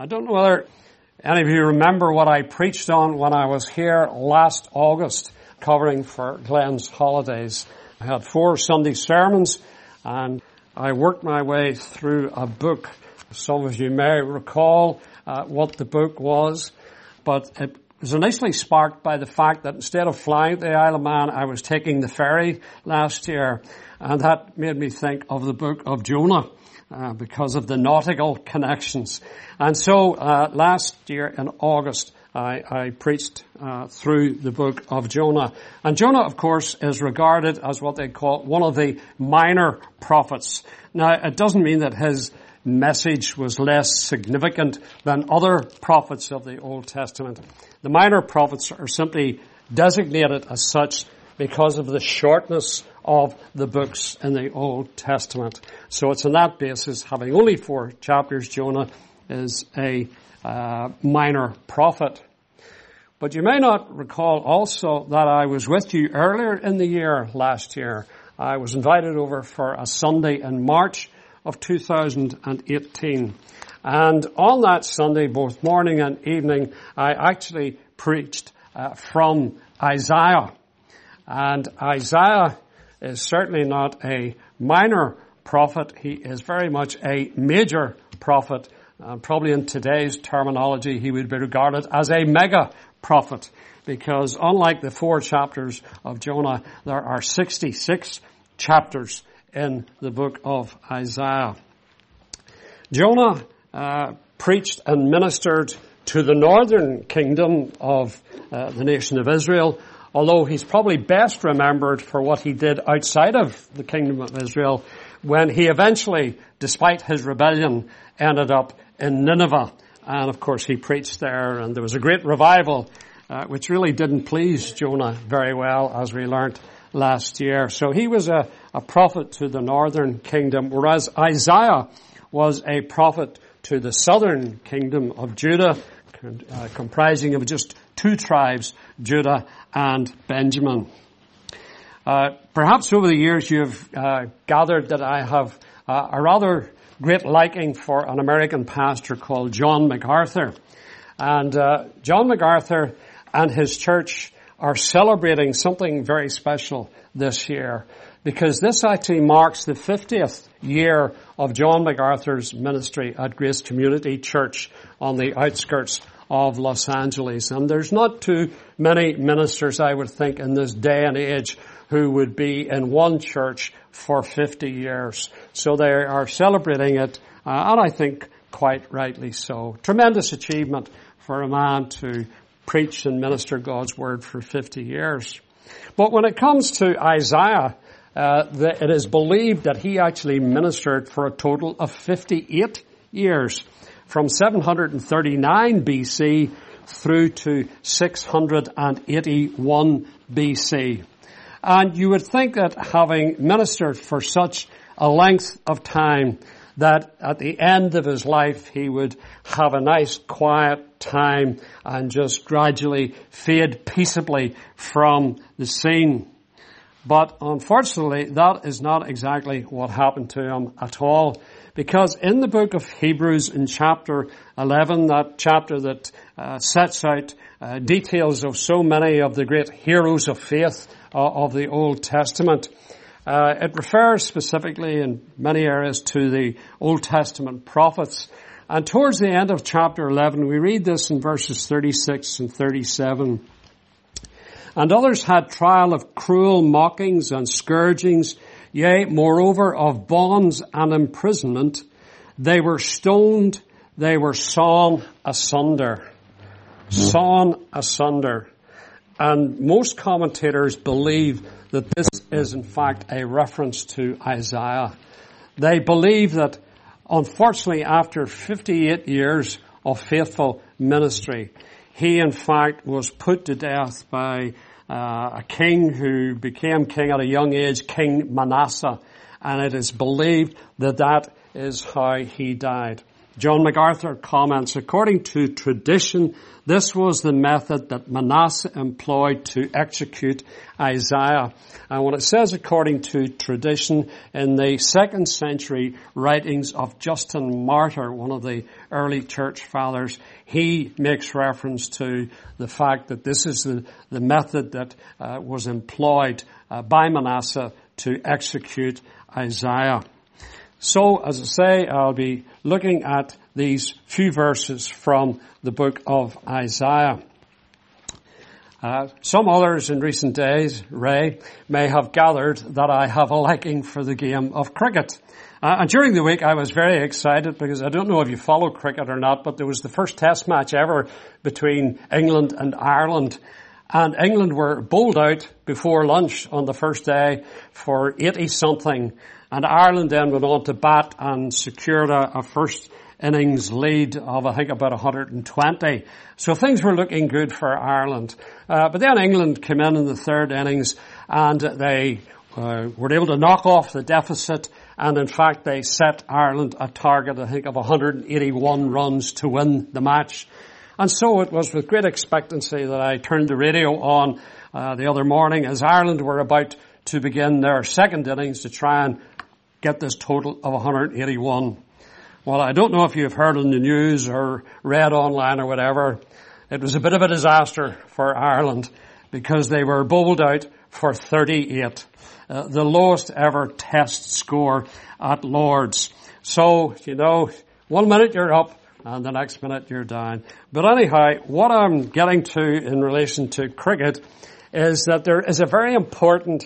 I don't know whether any of you remember what I preached on when I was here last August covering for Glenn's holidays. I had four Sunday sermons and I worked my way through a book. Some of you may recall uh, what the book was, but it was initially sparked by the fact that instead of flying to the Isle of Man, I was taking the ferry last year, and that made me think of the book of Jonah. Uh, because of the nautical connections. And so uh, last year in August, I, I preached uh, through the book of Jonah. And Jonah, of course, is regarded as what they call one of the minor prophets. Now, it doesn't mean that his message was less significant than other prophets of the Old Testament. The minor prophets are simply designated as such because of the shortness of the books in the Old Testament. So it's on that basis, having only four chapters, Jonah is a uh, minor prophet. But you may not recall also that I was with you earlier in the year last year. I was invited over for a Sunday in March of 2018. And on that Sunday, both morning and evening, I actually preached uh, from Isaiah. And Isaiah is certainly not a minor prophet. He is very much a major prophet. Uh, probably in today's terminology, he would be regarded as a mega prophet because unlike the four chapters of Jonah, there are 66 chapters in the book of Isaiah. Jonah uh, preached and ministered to the northern kingdom of uh, the nation of Israel although he's probably best remembered for what he did outside of the kingdom of Israel when he eventually, despite his rebellion, ended up in Nineveh. And of course he preached there and there was a great revival, uh, which really didn't please Jonah very well as we learnt last year. So he was a, a prophet to the northern kingdom, whereas Isaiah was a prophet to the southern kingdom of Judah, uh, comprising of just two tribes, Judah and Benjamin. Uh, perhaps over the years you've uh, gathered that I have uh, a rather great liking for an American pastor called John MacArthur. And uh, John MacArthur and his church are celebrating something very special this year because this actually marks the 50th year of John MacArthur's ministry at Grace Community Church on the outskirts of Los Angeles. And there's not too many ministers, I would think, in this day and age who would be in one church for 50 years. So they are celebrating it, uh, and I think quite rightly so. Tremendous achievement for a man to preach and minister God's word for 50 years. But when it comes to Isaiah, uh, the, it is believed that he actually ministered for a total of 58 years from 739 BC through to 681 BC. And you would think that having ministered for such a length of time, that at the end of his life he would have a nice quiet time and just gradually fade peaceably from the scene. But unfortunately, that is not exactly what happened to him at all. Because in the book of Hebrews in chapter 11, that chapter that uh, sets out uh, details of so many of the great heroes of faith uh, of the Old Testament, uh, it refers specifically in many areas to the Old Testament prophets. And towards the end of chapter 11, we read this in verses 36 and 37. And others had trial of cruel mockings and scourgings, Yea, moreover, of bonds and imprisonment, they were stoned, they were sawn asunder. Sawn asunder. And most commentators believe that this is in fact a reference to Isaiah. They believe that unfortunately after 58 years of faithful ministry, he in fact was put to death by uh, a king who became king at a young age, King Manasseh, and it is believed that that is how he died. John MacArthur comments, according to tradition, this was the method that Manasseh employed to execute Isaiah. And when it says according to tradition, in the second century writings of Justin Martyr, one of the early church fathers, he makes reference to the fact that this is the, the method that uh, was employed uh, by Manasseh to execute Isaiah. So, as I say, I'll be looking at these few verses from the book of Isaiah. Uh, some others in recent days, Ray, may have gathered that I have a liking for the game of cricket. Uh, and during the week I was very excited because I don't know if you follow cricket or not, but there was the first test match ever between England and Ireland. And England were bowled out before lunch on the first day for 80 something. And Ireland then went on to bat and secured a, a first innings lead of I think about 120. So things were looking good for Ireland. Uh, but then England came in in the third innings and they uh, were able to knock off the deficit and in fact they set Ireland a target I think of 181 runs to win the match. And so it was with great expectancy that I turned the radio on uh, the other morning as Ireland were about to begin their second innings to try and get this total of 181. Well, I don't know if you've heard in the news or read online or whatever. It was a bit of a disaster for Ireland because they were bowled out for 38. Uh, the lowest ever test score at Lords. So, you know, one minute you're up and the next minute you're down. But anyhow, what I'm getting to in relation to cricket is that there is a very important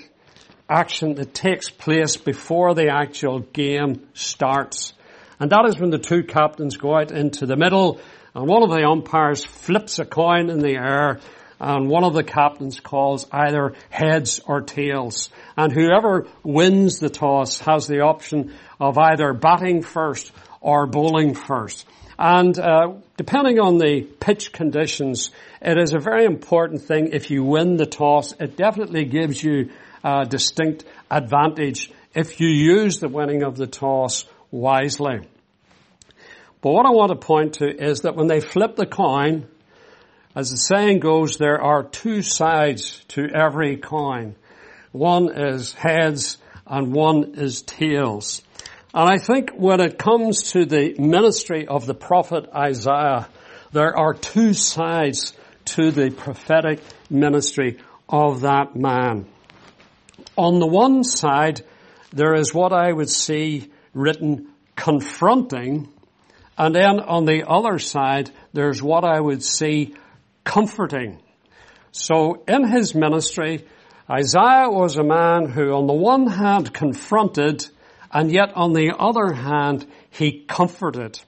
action that takes place before the actual game starts. And that is when the two captains go out into the middle and one of the umpires flips a coin in the air and one of the captains calls either heads or tails. And whoever wins the toss has the option of either batting first or bowling first. And uh, depending on the pitch conditions, it is a very important thing. If you win the toss, it definitely gives you uh, distinct advantage if you use the winning of the toss wisely. But what I want to point to is that when they flip the coin, as the saying goes, there are two sides to every coin. One is heads and one is tails. And I think when it comes to the ministry of the prophet Isaiah, there are two sides to the prophetic ministry of that man. On the one side, there is what I would see written confronting, and then on the other side, there's what I would see comforting. So in his ministry, Isaiah was a man who on the one hand confronted, and yet on the other hand, he comforted.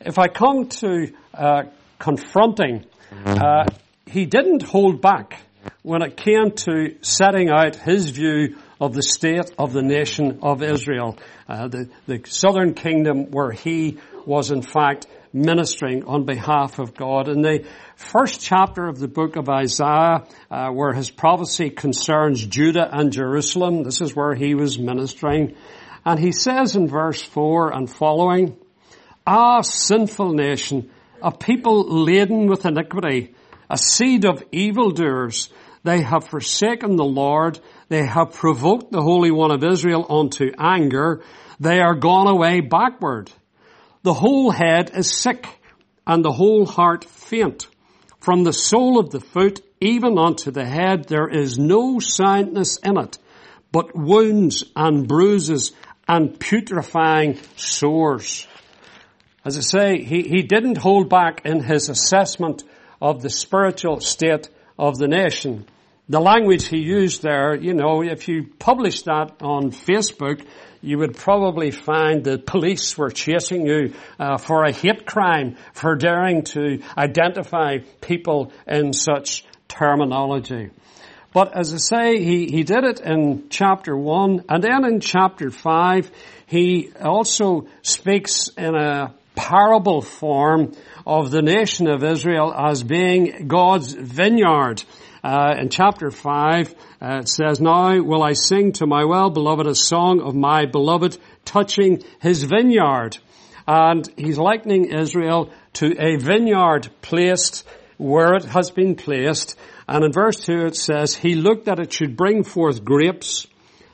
If I come to uh, confronting, uh, he didn't hold back when it came to setting out his view of the state of the nation of Israel, uh, the, the southern kingdom where he was in fact ministering on behalf of God. In the first chapter of the book of Isaiah, uh, where his prophecy concerns Judah and Jerusalem, this is where he was ministering. And he says in verse 4 and following, Ah, sinful nation, a people laden with iniquity, a seed of evildoers, they have forsaken the Lord. They have provoked the Holy One of Israel unto anger. They are gone away backward. The whole head is sick and the whole heart faint. From the sole of the foot even unto the head there is no soundness in it, but wounds and bruises and putrefying sores. As I say, he, he didn't hold back in his assessment of the spiritual state of the nation the language he used there, you know, if you published that on Facebook, you would probably find the police were chasing you uh, for a hate crime for daring to identify people in such terminology. But as I say, he, he did it in chapter one, and then in chapter five, he also speaks in a parable form of the nation of Israel as being God's vineyard. Uh, in chapter 5, uh, it says, Now will I sing to my well-beloved a song of my beloved touching his vineyard. And he's likening Israel to a vineyard placed where it has been placed. And in verse 2 it says, He looked that it should bring forth grapes.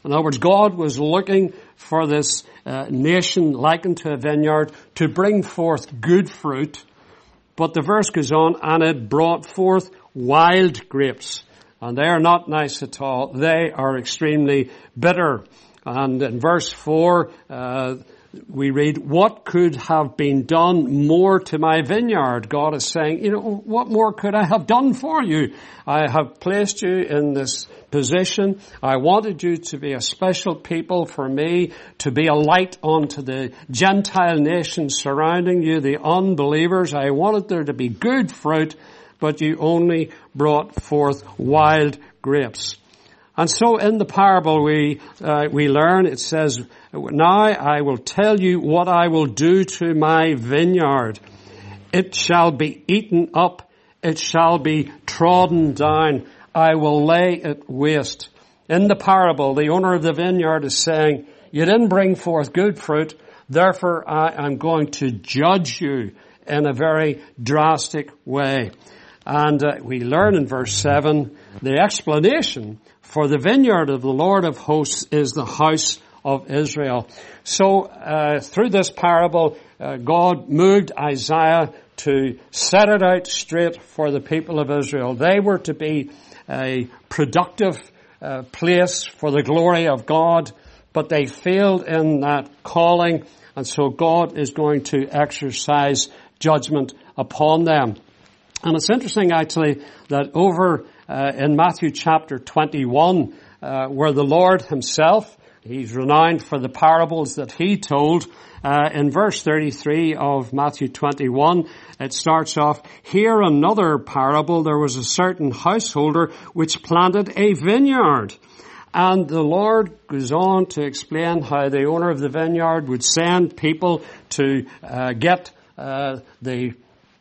In other words, God was looking for this uh, nation likened to a vineyard to bring forth good fruit. But the verse goes on, and it brought forth wild grapes. And they are not nice at all. They are extremely bitter. And in verse 4, uh, we read, what could have been done more to my vineyard? God is saying, you know, what more could I have done for you? I have placed you in this position. I wanted you to be a special people for me, to be a light unto the Gentile nations surrounding you, the unbelievers. I wanted there to be good fruit, but you only brought forth wild grapes. And so in the parable we, uh, we learn, it says, now I will tell you what I will do to my vineyard. It shall be eaten up. It shall be trodden down. I will lay it waste. In the parable, the owner of the vineyard is saying, you didn't bring forth good fruit, therefore I am going to judge you in a very drastic way. And uh, we learn in verse 7, the explanation for the vineyard of the Lord of hosts is the house of Israel. So uh, through this parable, uh, God moved Isaiah to set it out straight for the people of Israel. They were to be a productive uh, place for the glory of God, but they failed in that calling, and so God is going to exercise judgment upon them. And it's interesting actually that over uh, in Matthew chapter 21, uh, where the Lord himself He's renowned for the parables that he told. Uh, in verse 33 of Matthew 21, it starts off, Here another parable, there was a certain householder which planted a vineyard. And the Lord goes on to explain how the owner of the vineyard would send people to uh, get uh, the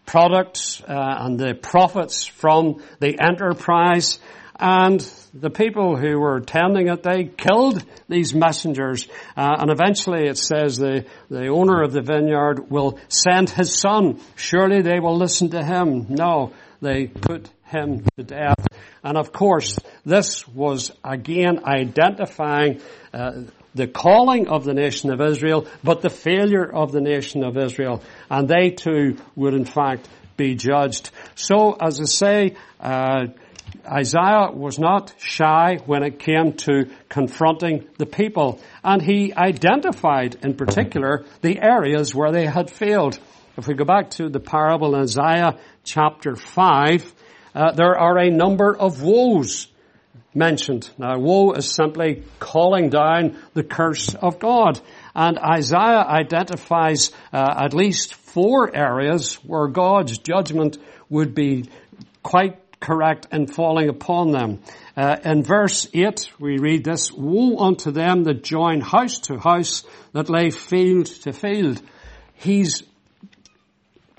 products uh, and the profits from the enterprise. And the people who were tending it, they killed these messengers. Uh, and eventually it says the, the owner of the vineyard will send his son. Surely they will listen to him. No, they put him to death. And of course, this was again identifying uh, the calling of the nation of Israel, but the failure of the nation of Israel. And they too would in fact be judged. So, as I say, uh, Isaiah was not shy when it came to confronting the people, and he identified in particular the areas where they had failed. If we go back to the parable in Isaiah chapter 5, uh, there are a number of woes mentioned. Now, woe is simply calling down the curse of God. And Isaiah identifies uh, at least four areas where God's judgment would be quite correct in falling upon them. Uh, in verse 8, we read this, Woe unto them that join house to house, that lay field to field. He's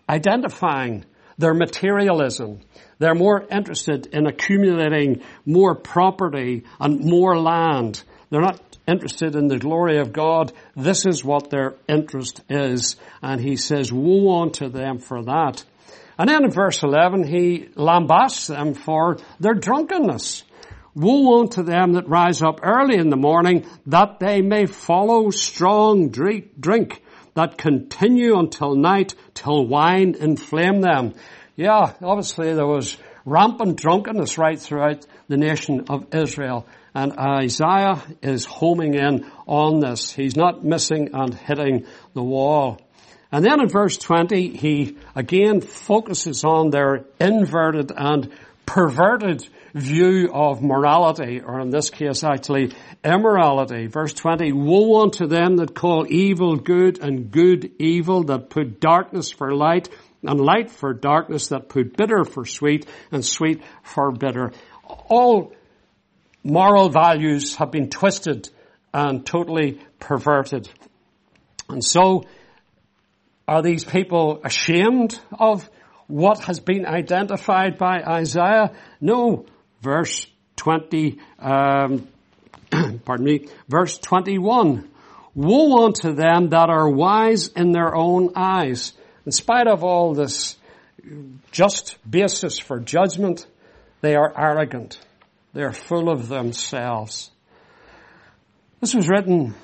identifying their materialism. They're more interested in accumulating more property and more land. They're not interested in the glory of God. This is what their interest is. And he says, woe unto them for that. And then in verse 11, he lambasts them for their drunkenness. Woe unto them that rise up early in the morning, that they may follow strong drink, that continue until night, till wine inflame them. Yeah, obviously there was rampant drunkenness right throughout the nation of Israel. And Isaiah is homing in on this. He's not missing and hitting the wall. And then in verse 20, he again focuses on their inverted and perverted view of morality, or in this case actually immorality. Verse 20, woe unto them that call evil good and good evil, that put darkness for light and light for darkness, that put bitter for sweet and sweet for bitter. All moral values have been twisted and totally perverted. And so are these people ashamed of what has been identified by Isaiah? No. Verse 20, um, pardon me, verse 21. Woe unto them that are wise in their own eyes. In spite of all this just basis for judgment, they are arrogant. They are full of themselves. This was written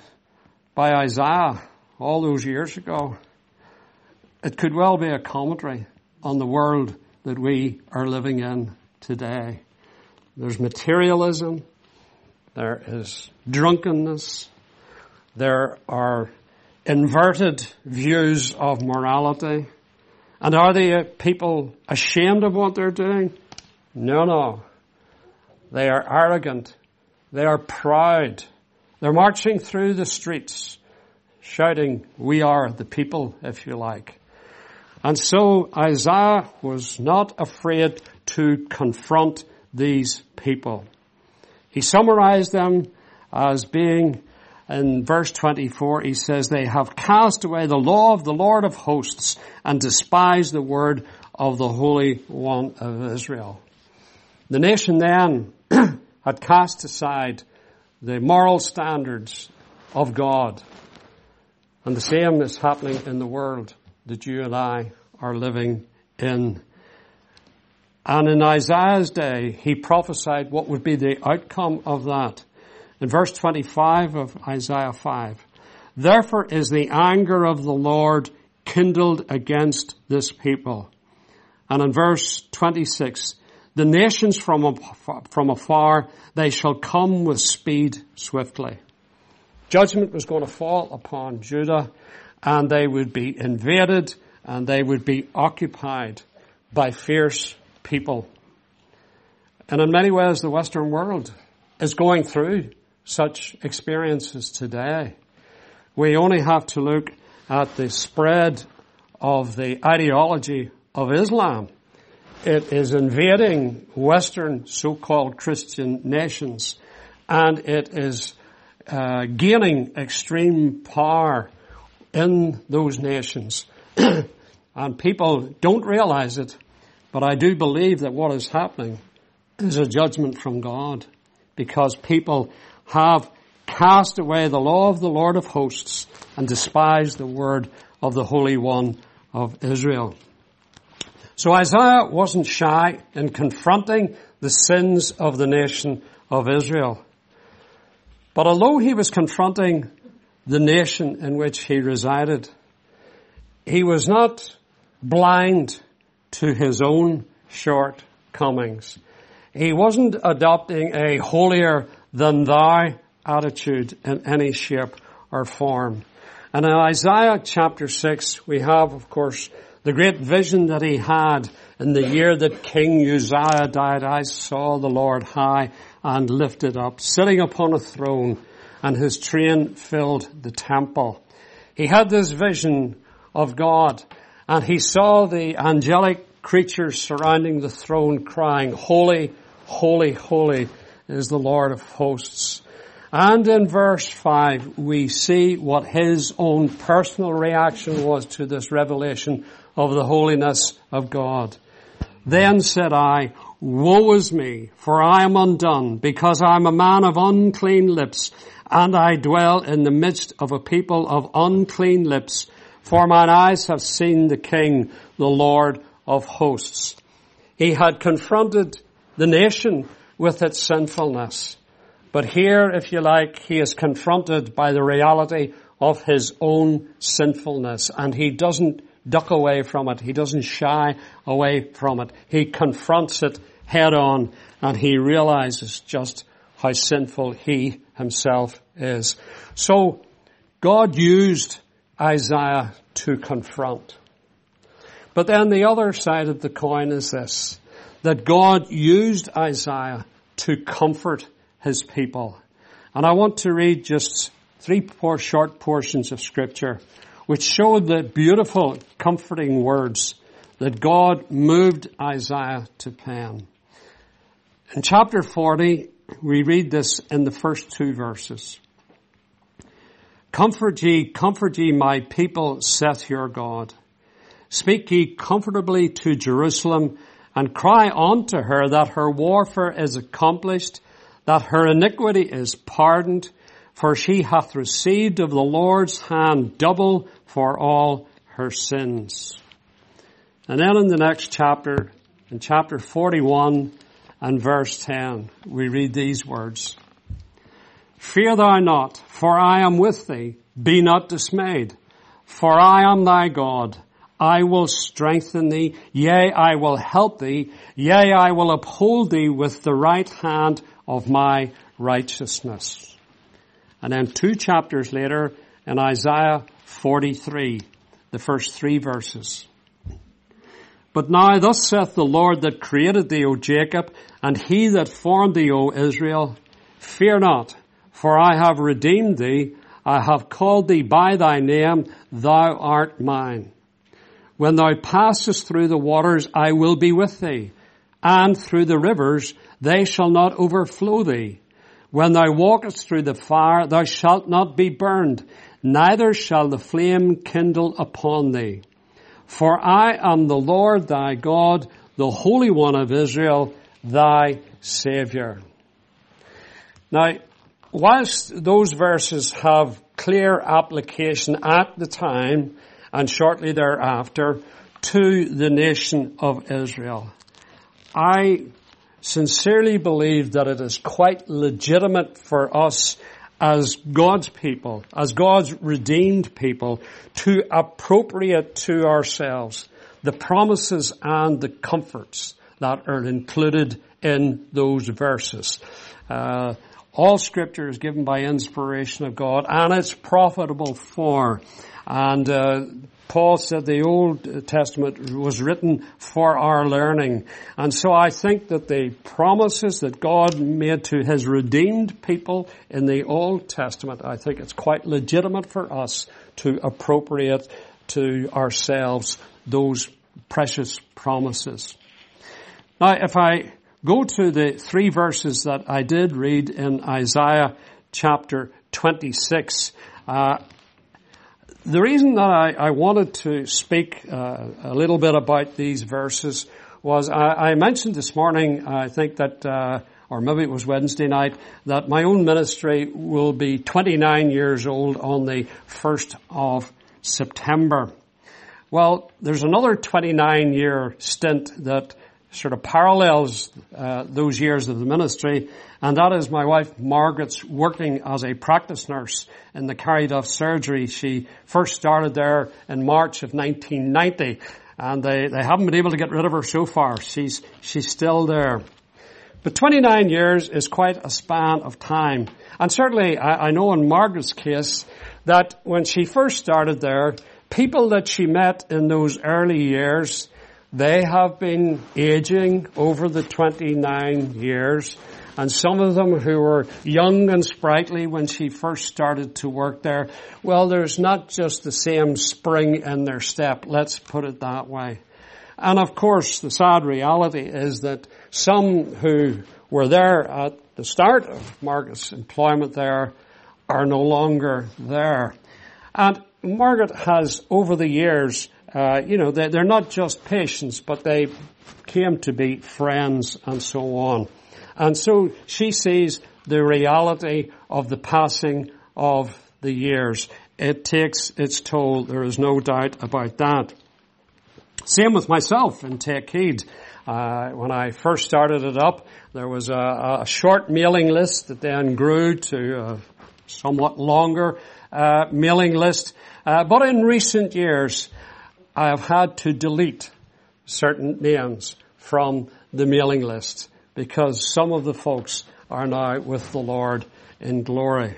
by Isaiah all those years ago. It could well be a commentary on the world that we are living in today. There's materialism. There is drunkenness. There are inverted views of morality. And are the people ashamed of what they're doing? No, no. They are arrogant. They are proud. They're marching through the streets shouting, we are the people, if you like. And so Isaiah was not afraid to confront these people. He summarized them as being in verse 24, he says, they have cast away the law of the Lord of hosts and despised the word of the Holy One of Israel. The nation then had cast aside the moral standards of God. And the same is happening in the world that you and I are living in. And in Isaiah's day, he prophesied what would be the outcome of that. In verse 25 of Isaiah 5, Therefore is the anger of the Lord kindled against this people. And in verse 26, the nations from, from afar, they shall come with speed swiftly. Judgment was going to fall upon Judah and they would be invaded and they would be occupied by fierce people. And in many ways the Western world is going through such experiences today. We only have to look at the spread of the ideology of Islam. It is invading Western so-called Christian nations and it is uh, gaining extreme power in those nations. and people don't realize it, but I do believe that what is happening is a judgment from God because people have cast away the law of the Lord of hosts and despised the word of the Holy One of Israel. So Isaiah wasn't shy in confronting the sins of the nation of Israel. But although he was confronting the nation in which he resided, he was not blind to his own shortcomings. He wasn't adopting a holier than thou attitude in any shape or form. And in Isaiah chapter 6, we have, of course, the great vision that he had in the year that King Uzziah died. I saw the Lord high and lifted up, sitting upon a throne, and his train filled the temple. He had this vision of God, and he saw the angelic creatures surrounding the throne crying, Holy, holy, holy is the Lord of hosts. And in verse 5, we see what his own personal reaction was to this revelation of the holiness of God. Then said I, Woe is me, for I am undone, because I am a man of unclean lips, and I dwell in the midst of a people of unclean lips, for mine eyes have seen the King, the Lord of hosts. He had confronted the nation with its sinfulness. But here, if you like, he is confronted by the reality of his own sinfulness and he doesn't duck away from it. He doesn't shy away from it. He confronts it head on and he realizes just how sinful he himself is. So God used Isaiah to confront. But then the other side of the coin is this, that God used Isaiah to comfort his people. And I want to read just three short portions of scripture which show the beautiful comforting words that God moved Isaiah to pen. In chapter 40, we read this in the first two verses. Comfort ye, comfort ye my people, saith your God. Speak ye comfortably to Jerusalem and cry unto her that her warfare is accomplished, that her iniquity is pardoned, for she hath received of the Lord's hand double for all her sins. And then in the next chapter, in chapter 41 and verse 10, we read these words. Fear thou not, for I am with thee. Be not dismayed, for I am thy God. I will strengthen thee. Yea, I will help thee. Yea, I will uphold thee with the right hand of my righteousness. And then two chapters later in Isaiah 43, the first three verses. But now thus saith the Lord that created thee, O Jacob, and he that formed thee, O Israel, fear not, for I have redeemed thee. I have called thee by thy name. Thou art mine. When thou passest through the waters, I will be with thee. And through the rivers, they shall not overflow thee. When thou walkest through the fire, thou shalt not be burned, neither shall the flame kindle upon thee. For I am the Lord thy God, the Holy One of Israel, thy Saviour. Now, whilst those verses have clear application at the time and shortly thereafter to the nation of Israel, I sincerely believe that it is quite legitimate for us as God's people, as God's redeemed people, to appropriate to ourselves the promises and the comforts that are included in those verses. Uh, all scripture is given by inspiration of God and it's profitable for. And uh, Paul said the Old Testament was written for our learning. And so I think that the promises that God made to his redeemed people in the Old Testament, I think it's quite legitimate for us to appropriate to ourselves those precious promises. Now, if I go to the three verses that I did read in Isaiah chapter 26, uh, the reason that I, I wanted to speak uh, a little bit about these verses was I, I mentioned this morning, I think that, uh, or maybe it was Wednesday night, that my own ministry will be 29 years old on the 1st of September. Well, there's another 29 year stint that sort of parallels uh, those years of the ministry, and that is my wife Margaret's working as a practice nurse in the Carryduff surgery. She first started there in March of 1990, and they, they haven't been able to get rid of her so far. She's she's still there. But 29 years is quite a span of time. And certainly I, I know in Margaret's case that when she first started there, people that she met in those early years, they have been aging over the 29 years. And some of them who were young and sprightly when she first started to work there, well, there's not just the same spring in their step. Let's put it that way. And of course, the sad reality is that some who were there at the start of Margaret's employment there are no longer there. And Margaret has, over the years, uh, you know, they're, not just patients, but they came to be friends and so on. And so she sees the reality of the passing of the years. It takes its toll. There is no doubt about that. Same with myself in Take Heed. Uh, when I first started it up, there was a, a short mailing list that then grew to a somewhat longer uh, mailing list. Uh, but in recent years, I have had to delete certain names from the mailing list because some of the folks are now with the Lord in glory.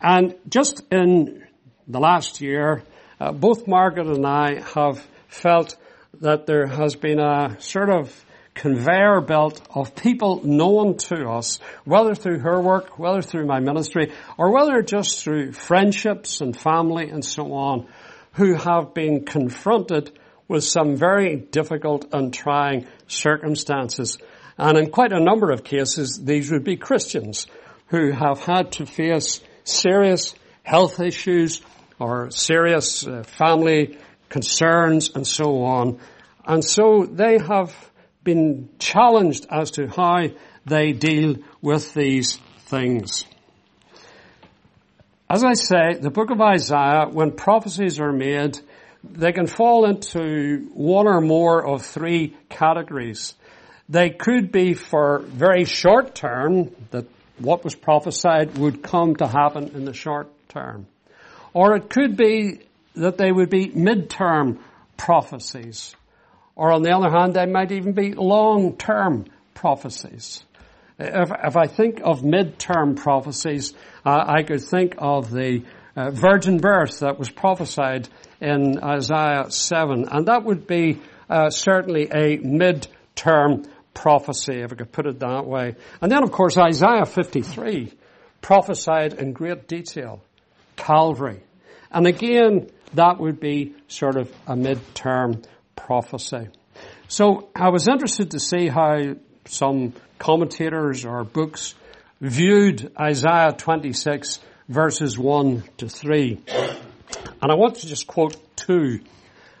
And just in the last year, uh, both Margaret and I have felt that there has been a sort of conveyor belt of people known to us, whether through her work, whether through my ministry, or whether just through friendships and family and so on, who have been confronted with some very difficult and trying circumstances. And in quite a number of cases, these would be Christians who have had to face serious health issues or serious uh, family concerns and so on. And so they have been challenged as to how they deal with these things. As I say, the book of Isaiah, when prophecies are made, they can fall into one or more of three categories. They could be for very short term, that what was prophesied would come to happen in the short term. Or it could be that they would be mid-term prophecies. Or on the other hand, they might even be long-term prophecies. If, if I think of mid-term prophecies, uh, I could think of the uh, virgin birth that was prophesied in Isaiah 7, and that would be uh, certainly a mid-term prophecy, if I could put it that way. And then, of course, Isaiah 53 prophesied in great detail Calvary. And again, that would be sort of a mid-term prophecy. So I was interested to see how some commentators or books viewed Isaiah 26 verses 1 to 3. And I want to just quote two.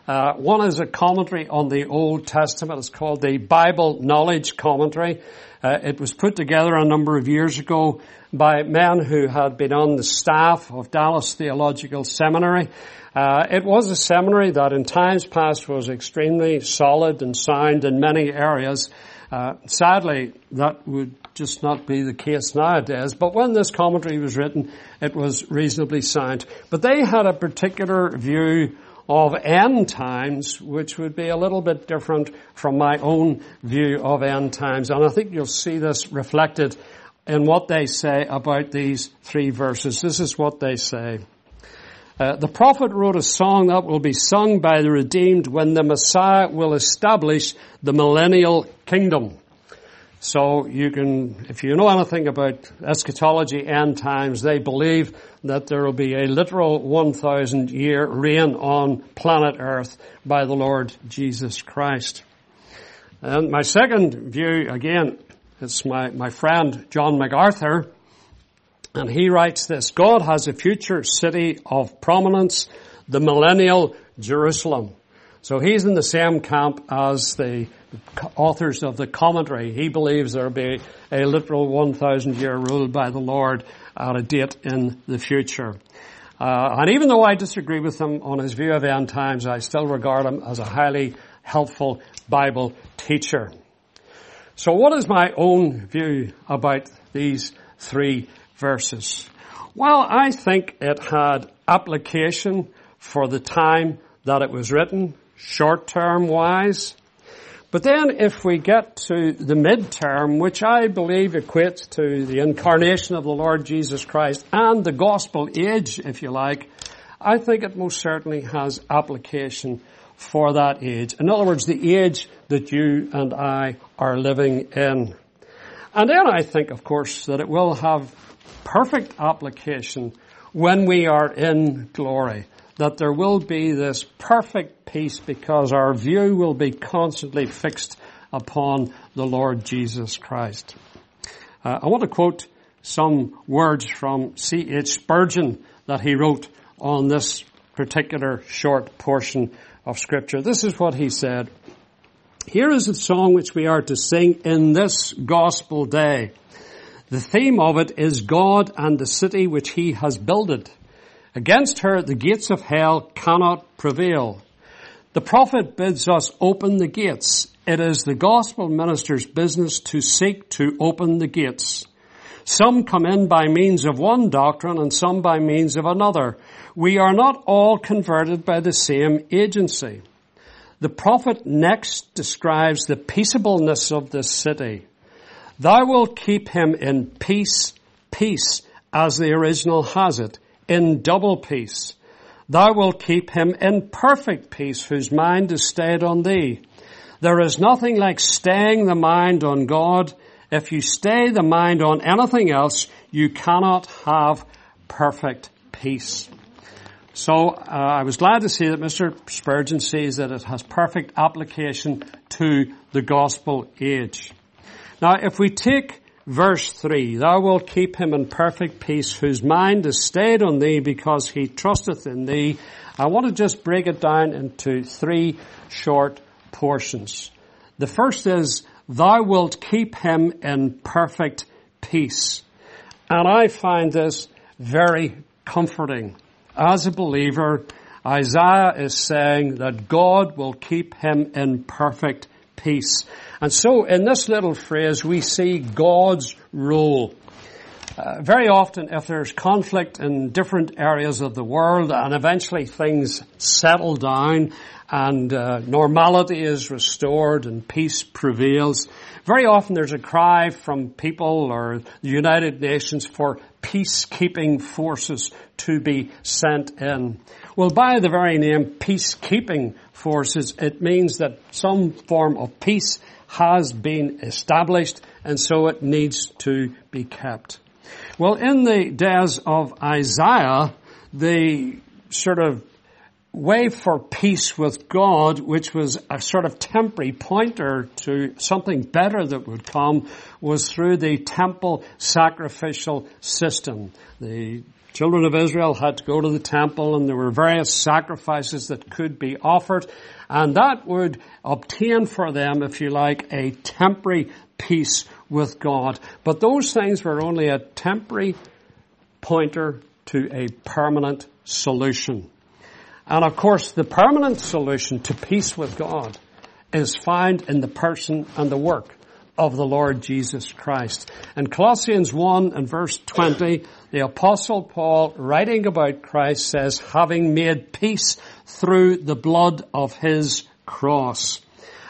Uh, one is a commentary on the Old Testament. It's called the Bible Knowledge Commentary. Uh, it was put together a number of years ago by men who had been on the staff of Dallas Theological Seminary. Uh, it was a seminary that in times past was extremely solid and sound in many areas. Uh, sadly, that would just not be the case nowadays. But when this commentary was written, it was reasonably sound. But they had a particular view of end times, which would be a little bit different from my own view of end times. And I think you'll see this reflected in what they say about these three verses. This is what they say. Uh, the prophet wrote a song that will be sung by the redeemed when the Messiah will establish the millennial kingdom. So you can, if you know anything about eschatology, end times, they believe that there will be a literal 1,000 year reign on planet Earth by the Lord Jesus Christ. And my second view, again, it's my, my friend John MacArthur, and he writes this, God has a future city of prominence, the millennial Jerusalem. So he's in the same camp as the authors of the commentary. He believes there will be a literal 1,000 year rule by the Lord at a date in the future. Uh, and even though I disagree with him on his view of end times, I still regard him as a highly helpful Bible teacher. So what is my own view about these three verses? Well, I think it had application for the time that it was written, short term wise. But then if we get to the midterm, which I believe equates to the incarnation of the Lord Jesus Christ and the gospel age, if you like, I think it most certainly has application for that age. In other words, the age that you and I are living in. And then I think, of course, that it will have perfect application when we are in glory. That there will be this perfect peace because our view will be constantly fixed upon the Lord Jesus Christ. Uh, I want to quote some words from C.H. Spurgeon that he wrote on this particular short portion of scripture. This is what he said. Here is a song which we are to sing in this gospel day. The theme of it is God and the city which he has builded. Against her the gates of hell cannot prevail. The prophet bids us open the gates. It is the gospel minister's business to seek to open the gates. Some come in by means of one doctrine and some by means of another. We are not all converted by the same agency. The prophet next describes the peaceableness of this city. Thou wilt keep him in peace, peace, as the original has it, in double peace. Thou wilt keep him in perfect peace, whose mind is stayed on thee. There is nothing like staying the mind on God. If you stay the mind on anything else, you cannot have perfect peace. So uh, I was glad to see that Mr. Spurgeon sees that it has perfect application to the gospel age. Now, if we take verse 3, Thou wilt keep him in perfect peace whose mind is stayed on thee because he trusteth in thee. I want to just break it down into three short portions. The first is, Thou wilt keep him in perfect peace. And I find this very comforting. As a believer, Isaiah is saying that God will keep him in perfect peace. And so in this little phrase we see God's role. Uh, very often if there's conflict in different areas of the world and eventually things settle down and uh, normality is restored and peace prevails, very often there's a cry from people or the United Nations for peacekeeping forces to be sent in. Well, by the very name peacekeeping forces, it means that some form of peace has been established and so it needs to be kept. Well, in the days of Isaiah, the sort of way for peace with God, which was a sort of temporary pointer to something better that would come, was through the temple sacrificial system. The children of Israel had to go to the temple and there were various sacrifices that could be offered and that would obtain for them, if you like, a temporary peace with God. But those things were only a temporary pointer to a permanent solution. And of course, the permanent solution to peace with God is found in the person and the work of the Lord Jesus Christ. In Colossians 1 and verse 20, the apostle Paul, writing about Christ, says, having made peace through the blood of his cross.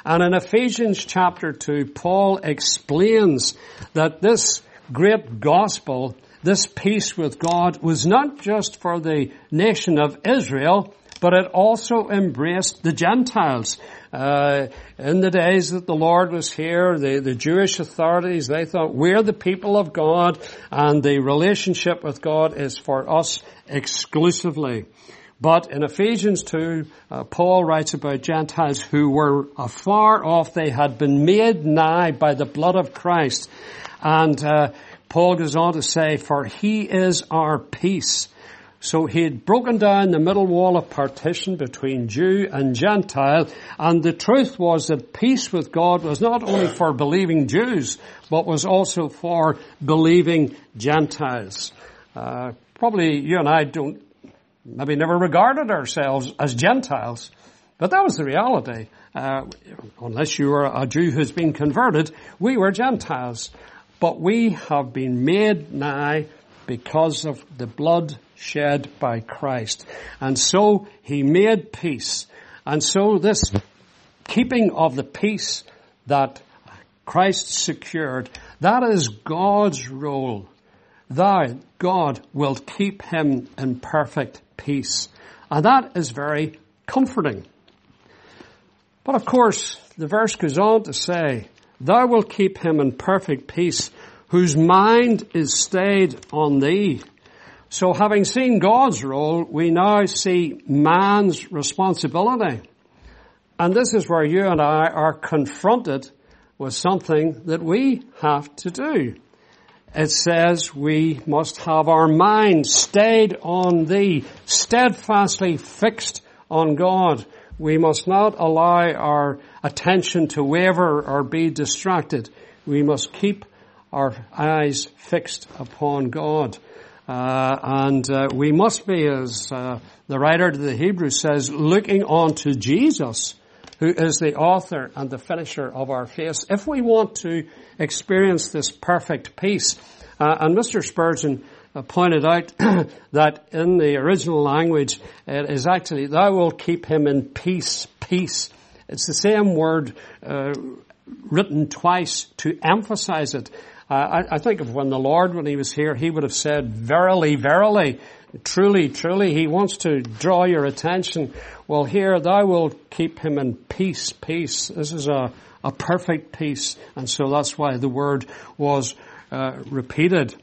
And in Ephesians chapter 2, Paul explains that this great gospel, this peace with God, was not just for the nation of Israel, but it also embraced the Gentiles. Uh, in the days that the Lord was here, the, the Jewish authorities, they thought, we're the people of God, and the relationship with God is for us exclusively. But in Ephesians 2, uh, Paul writes about Gentiles who were afar off. They had been made nigh by the blood of Christ. And uh, Paul goes on to say, for he is our peace so he had broken down the middle wall of partition between Jew and Gentile, and the truth was that peace with God was not only for believing Jews, but was also for believing Gentiles. Uh, probably you and I don't, maybe never regarded ourselves as Gentiles, but that was the reality. Uh, unless you were a Jew who's been converted, we were Gentiles. But we have been made nigh because of the blood shed by Christ. And so he made peace. And so this keeping of the peace that Christ secured, that is God's role. Thou, God, will keep him in perfect peace. And that is very comforting. But of course, the verse goes on to say, Thou wilt keep him in perfect peace, whose mind is stayed on thee. So having seen God's role, we now see man's responsibility. And this is where you and I are confronted with something that we have to do. It says we must have our mind stayed on thee, steadfastly fixed on God. We must not allow our attention to waver or be distracted. We must keep our eyes fixed upon God. Uh, and uh, we must be, as uh, the writer to the Hebrews says, looking on to Jesus, who is the author and the finisher of our faith, if we want to experience this perfect peace. Uh, and Mr. Spurgeon uh, pointed out that in the original language, it is actually, thou wilt keep him in peace, peace. It's the same word uh, written twice to emphasize it. Uh, I, I, think of when the Lord, when He was here, He would have said, verily, verily, truly, truly, He wants to draw your attention. Well, here, thou wilt keep him in peace, peace. This is a, a perfect peace. And so that's why the word was uh, repeated.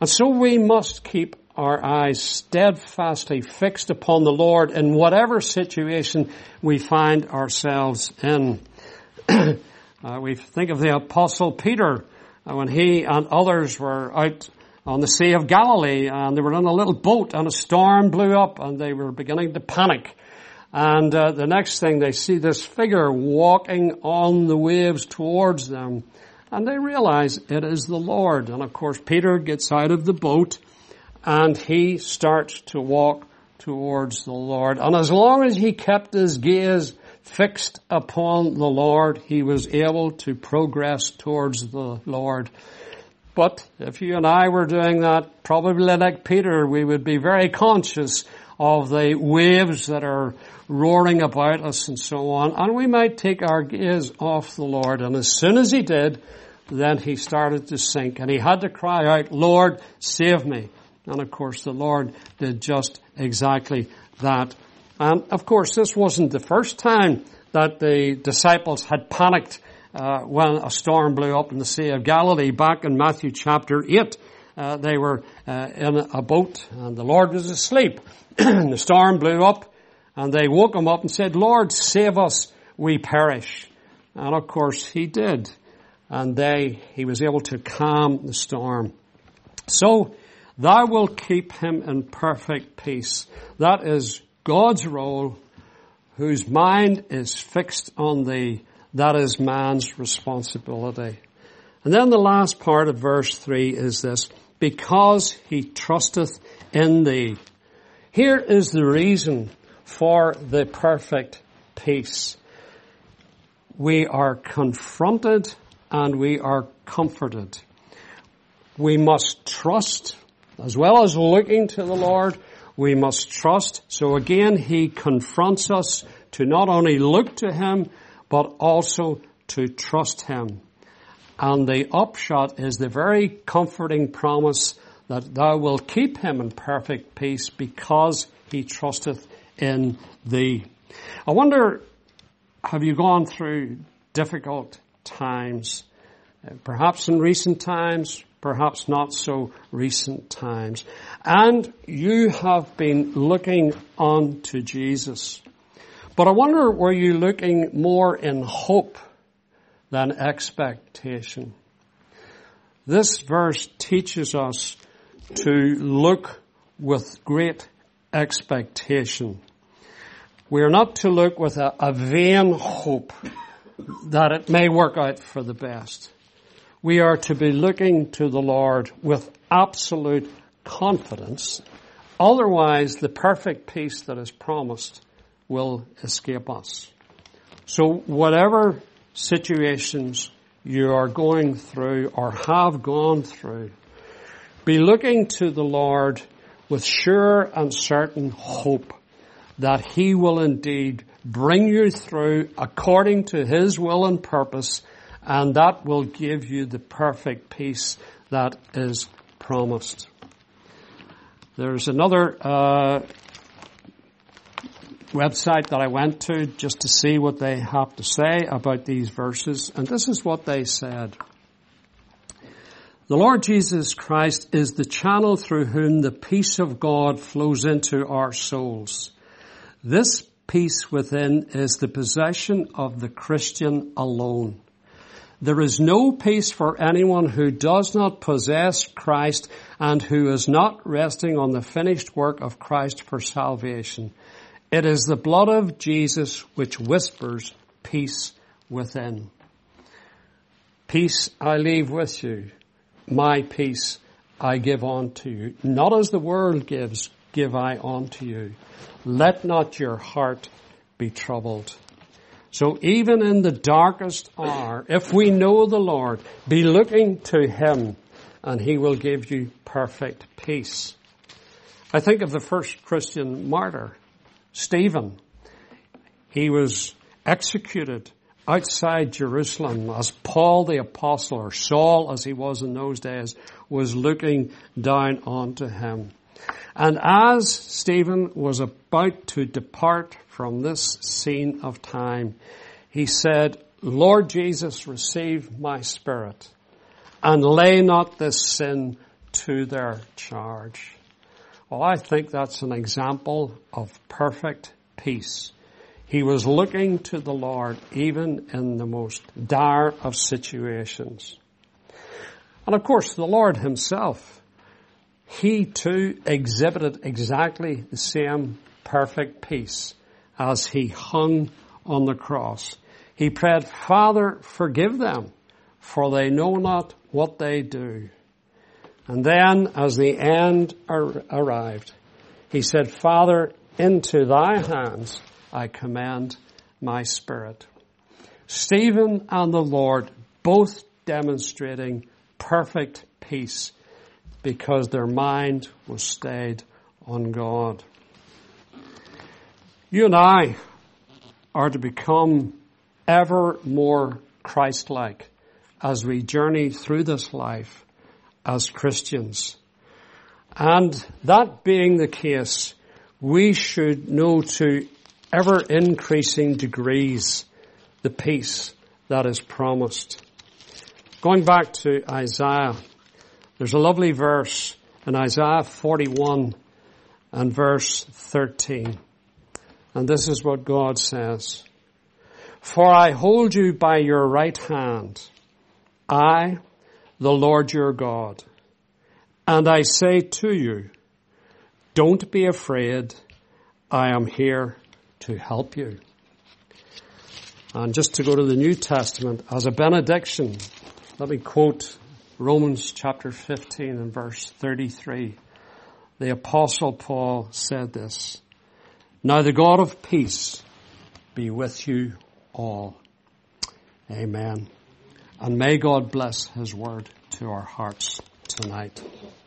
And so we must keep our eyes steadfastly fixed upon the Lord in whatever situation we find ourselves in. uh, we think of the apostle Peter, when he and others were out on the Sea of Galilee and they were in a little boat and a storm blew up and they were beginning to panic. And uh, the next thing they see this figure walking on the waves towards them and they realize it is the Lord. And of course Peter gets out of the boat and he starts to walk towards the Lord. And as long as he kept his gaze fixed upon the Lord, he was able to progress towards the Lord. But if you and I were doing that, probably like Peter, we would be very conscious of the waves that are roaring about us and so on, and we might take our gaze off the Lord. And as soon as he did, then he started to sink, and he had to cry out, Lord, save me. And of course, the Lord did just exactly that. And of course, this wasn't the first time that the disciples had panicked uh, when a storm blew up in the Sea of Galilee. Back in Matthew chapter 8, uh, they were uh, in a boat and the Lord was asleep. the storm blew up and they woke him up and said, Lord, save us, we perish. And of course he did. And they, he was able to calm the storm. So, thou wilt keep him in perfect peace. That is God's role, whose mind is fixed on thee. That is man's responsibility. And then the last part of verse 3 is this, because he trusteth in thee. Here is the reason for the perfect peace. We are confronted and we are comforted. We must trust as well as looking to the Lord. We must trust. So again, He confronts us to not only look to Him, but also to trust Him. And the upshot is the very comforting promise that thou wilt keep him in perfect peace because he trusteth in thee. I wonder, have you gone through difficult times? Perhaps in recent times, perhaps not so recent times. And you have been looking on to Jesus. But I wonder, were you looking more in hope than expectation? This verse teaches us to look with great expectation. We are not to look with a, a vain hope that it may work out for the best. We are to be looking to the Lord with absolute confidence. Otherwise, the perfect peace that is promised will escape us. So whatever situations you are going through or have gone through, be looking to the Lord with sure and certain hope that He will indeed bring you through according to His will and purpose, and that will give you the perfect peace that is promised. There's another uh, website that I went to just to see what they have to say about these verses, and this is what they said. The Lord Jesus Christ is the channel through whom the peace of God flows into our souls. This peace within is the possession of the Christian alone. There is no peace for anyone who does not possess Christ and who is not resting on the finished work of Christ for salvation. It is the blood of Jesus which whispers peace within. Peace I leave with you. My peace I give unto you. Not as the world gives, give I unto you. Let not your heart be troubled. So even in the darkest hour, if we know the Lord, be looking to Him and He will give you perfect peace. I think of the first Christian martyr, Stephen. He was executed outside Jerusalem as Paul the apostle or Saul as he was in those days was looking down onto him. And as Stephen was about to depart from this scene of time, he said, Lord Jesus, receive my spirit and lay not this sin to their charge. Well, I think that's an example of perfect peace. He was looking to the Lord even in the most dire of situations. And of course, the Lord himself, he too exhibited exactly the same perfect peace as he hung on the cross. He prayed, Father, forgive them, for they know not what they do. And then, as the end ar- arrived, he said, Father, into thy hands I commend my spirit. Stephen and the Lord both demonstrating perfect peace because their mind was stayed on God. You and I are to become ever more Christ-like as we journey through this life as Christians. And that being the case, we should know to ever increasing degrees the peace that is promised. Going back to Isaiah, there's a lovely verse in Isaiah 41 and verse 13. And this is what God says. For I hold you by your right hand. I, the Lord your God. And I say to you, don't be afraid. I am here to help you. And just to go to the New Testament as a benediction, let me quote Romans chapter 15 and verse 33. The apostle Paul said this, Now the God of peace be with you all. Amen. And may God bless his word to our hearts tonight.